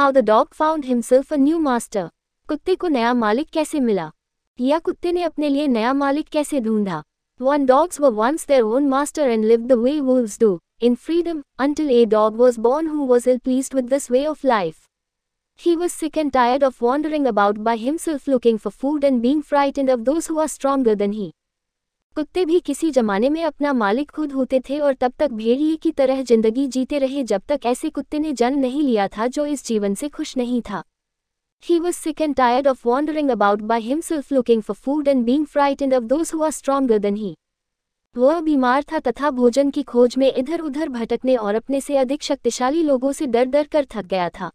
How the dog found himself a new master. कुत्ते को नया मालिक कैसे मिला या कुत्ते ने अपने लिए नया मालिक कैसे ढूंढा One dogs were once their own master and lived the way wolves do, in freedom, until a dog was born who was ill pleased with this way of life. He was sick and tired of wandering about by himself looking for food and being frightened of those who are stronger than he. कुत्ते भी किसी जमाने में अपना मालिक खुद होते थे और तब तक भेड़िए की तरह ज़िंदगी जीते रहे जब तक ऐसे कुत्ते ने जन्म नहीं लिया था जो इस जीवन से खुश नहीं था He was sick and tired of wandering about by himself looking for food and being frightened of those who are stronger than he. वह बीमार था तथा भोजन की खोज में इधर उधर भटकने और अपने से अधिक शक्तिशाली लोगों से डर डर कर थक गया था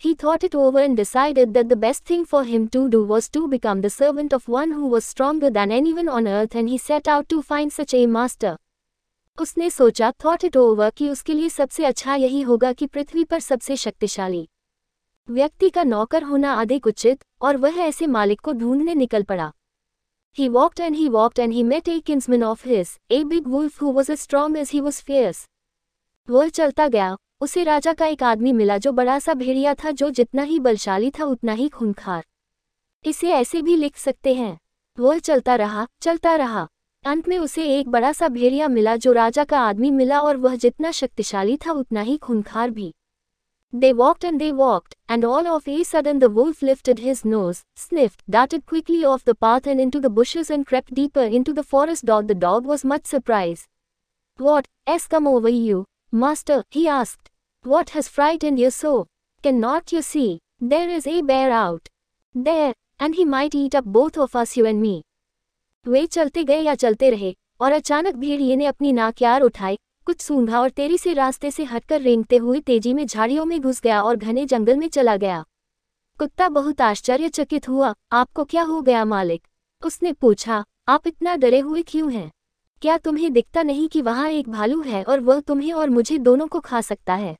He thought it over and decided that the best thing for him to do was to become the servant of one who was stronger than anyone on earth and he set out to find such a master. उसने सोचा thought it over कि उसके लिए सबसे अच्छा यही होगा कि पृथ्वी पर सबसे शक्तिशाली व्यक्ति का नौकर होना अधिक उचित और वह ऐसे मालिक को ढूंढने निकल पड़ा He walked and he walked and he met a kinsman of his, a big wolf who was as strong as he was fierce. वह चलता गया उसे राजा का एक आदमी मिला जो बड़ा सा भेड़िया था जो जितना ही बलशाली था उतना ही खूंखार। इसे ऐसे भी लिख सकते हैं, वह चलता रहा चलता रहा। अंत में उसे एक बड़ा सा भेड़िया मिला जो राजा का आदमी मिला और वह जितना शक्तिशाली था उतना ही खूनखार भी। They walked and they walked and all of a sudden the wolf lifted his nose sniffed dated quickly off the path and into the bushes and crept deeper into the forest dog the dog was much surprised what's come over you master he asked What has frightened you so? Cannot you see? There is a bear out there, and he might eat up both of us, you and me. वे चलते गए या चलते रहे और अचानक भेड़िए ने अपनी नाक यार उठाई कुछ सूंघा और तेरी से रास्ते से हटकर रेंगते हुए तेज़ी में झाड़ियों में घुस गया और घने जंगल में चला गया कुत्ता बहुत आश्चर्यचकित हुआ आपको क्या हो गया मालिक उसने पूछा आप इतना डरे हुए क्यों हैं क्या तुम्हें दिखता नहीं कि वहाँ एक भालू है और वह तुम्हें और मुझे दोनों को खा सकता है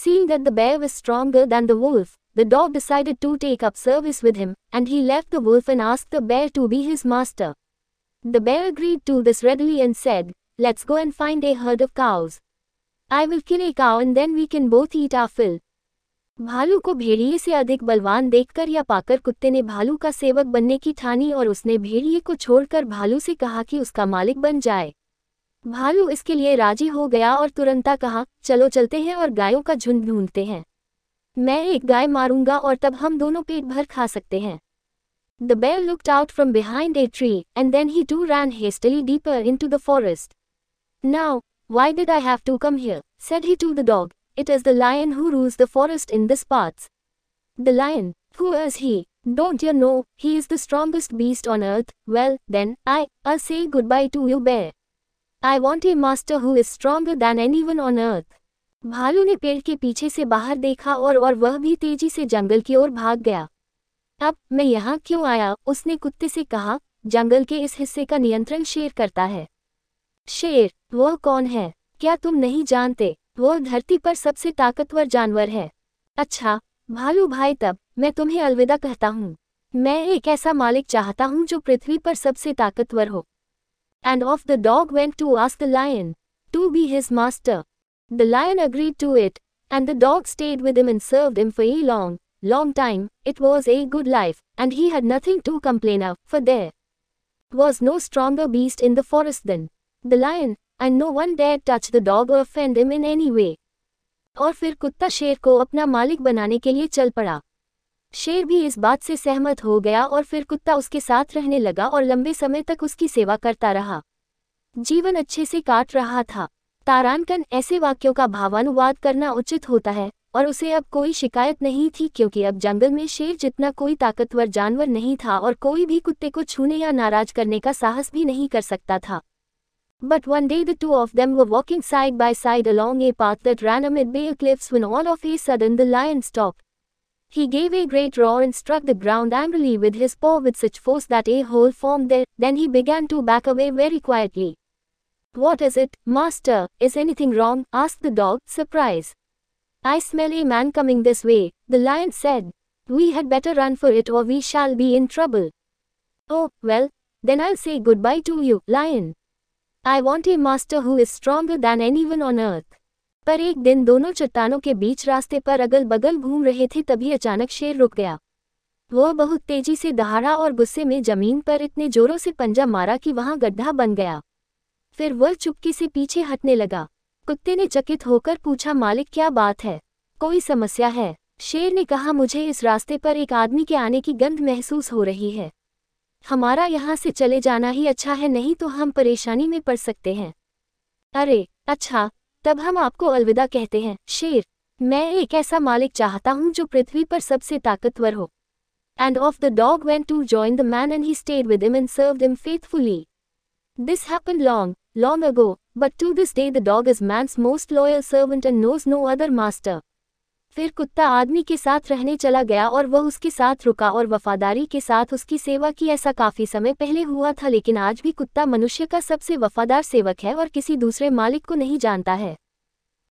Seeing that the bear was stronger than the wolf, the dog decided to take up service with him, and he left the wolf and asked the bear to be his master. The bear agreed to this readily and said, Let's go and find a herd of cows. I will kill a cow and then we can both eat our fill. भालू को भेड़िए से अधिक बलवान देखकर या पाकर कुत्ते ने भालू का सेवक बनने की ठानी और उसने भेड़िए को छोड़कर भालू से कहा कि उसका मालिक बन जाए भालू इसके लिए राज़ी हो गया और तुरंता कहा, चलो चलते हैं और गायों का झुंड ढूंढते हैं। मैं एक गाय मारूँगा और तब हम दोनों पेट भर खा सकते हैं। The bear looked out from behind a tree and then he too ran hastily deeper into the forest now why did I have to come here said he to the dog it is the lion who rules the forest in this parts the lion who is he don't you know he is the strongest beast on earth well then I uh say goodbye to you bear I want a master who is stronger than anyone on earth भालू ने पेड़ के पीछे से बाहर देखा और और वह भी तेज़ी से जंगल की ओर भाग गया। अब मैं यहाँ क्यों आया? उसने कुत्ते से कहा, जंगल के इस हिस्से का नियंत्रण शेर करता है। शेर, वह कौन है? क्या तुम नहीं जानते? वह धरती पर सबसे ताकतवर जानवर है। अच्छा भालू भाई तब, मैं तुम्हें अलविदा कहता हूँ। मैं एक ऐसा मालिक चाहता हूँ जो पृथ्वी पर सबसे ताकतवर हो। And off the dog went to ask the lion to be his master. The lion agreed to it, and the dog stayed with him and served him for a long, long time. It was a good life, and he had nothing to complain of, for there was no stronger beast in the forest than the lion, and no one dared touch the dog or offend him in any way. और फिर कुत्ता शेर को अपना मालिक बनाने के लिए चल पड़ा शेर भी इस बात से सहमत हो गया और फिर कुत्ता उसके साथ रहने लगा और लंबे समय तक उसकी सेवा करता रहा। जीवन अच्छे से काट रहा था। तारानकन ऐसे वाक्यों का भावानुवाद करना उचित होता है और उसे अब कोई शिकायत नहीं थी क्योंकि अब जंगल में शेर जितना कोई ताकतवर जानवर नहीं था और कोई भी कुत्ते को छूने या नाराज़ करने का साहस भी नहीं कर सकता था। But one day the two of them were walking side by side along a path that ran amid bare cliffs when all of a sudden the. He gave a great roar and struck the ground angrily with his paw with such force that a hole formed there. Then he began to back away very quietly. What is it, master? Is anything wrong? asked the dog, surprised. I smell a man coming this way, the lion said. We had better run for it or we shall be in trouble. Oh, well, then I'll say goodbye to you, lion. I want a master who is stronger than anyone on earth. पर एक दिन दोनों चट्टानों के बीच रास्ते पर अगल बगल घूम रहे थे तभी अचानक शेर रुक गया। वह बहुत तेज़ी से दहाड़ा और गुस्से में ज़मीन पर इतने जोरों से पंजा मारा कि वहाँ गड्ढा बन गया। फिर वह चुपके से पीछे हटने लगा। कुत्ते ने चकित होकर पूछा, मालिक, क्या बात है? कोई समस्या है? शेर ने कहा, मुझे इस रास्ते पर एक आदमी के आने की गंध महसूस हो रही है। हमारा यहाँ से चले जाना ही अच्छा है, नहीं तो हम परेशानी में पड़ सकते हैं। अरे अच्छा तब हम आपको अलविदा कहते हैं। शेर, मैं एक ऐसा मालिक चाहता हूँ जो पृथ्वी पर सबसे ताकतवर हो। And off the dog went to join the man and he stayed with him and serve him faithfully this happen long long ago but to this day the dog is man's most loyal servant and knows no other master फिर कुत्ता आदमी के साथ रहने चला गया और वह उसके साथ रुका और वफादारी के साथ उसकी सेवा की। ऐसा काफ़ी समय पहले हुआ था, लेकिन आज भी कुत्ता मनुष्य का सबसे वफादार सेवक है और किसी दूसरे मालिक को नहीं जानता है।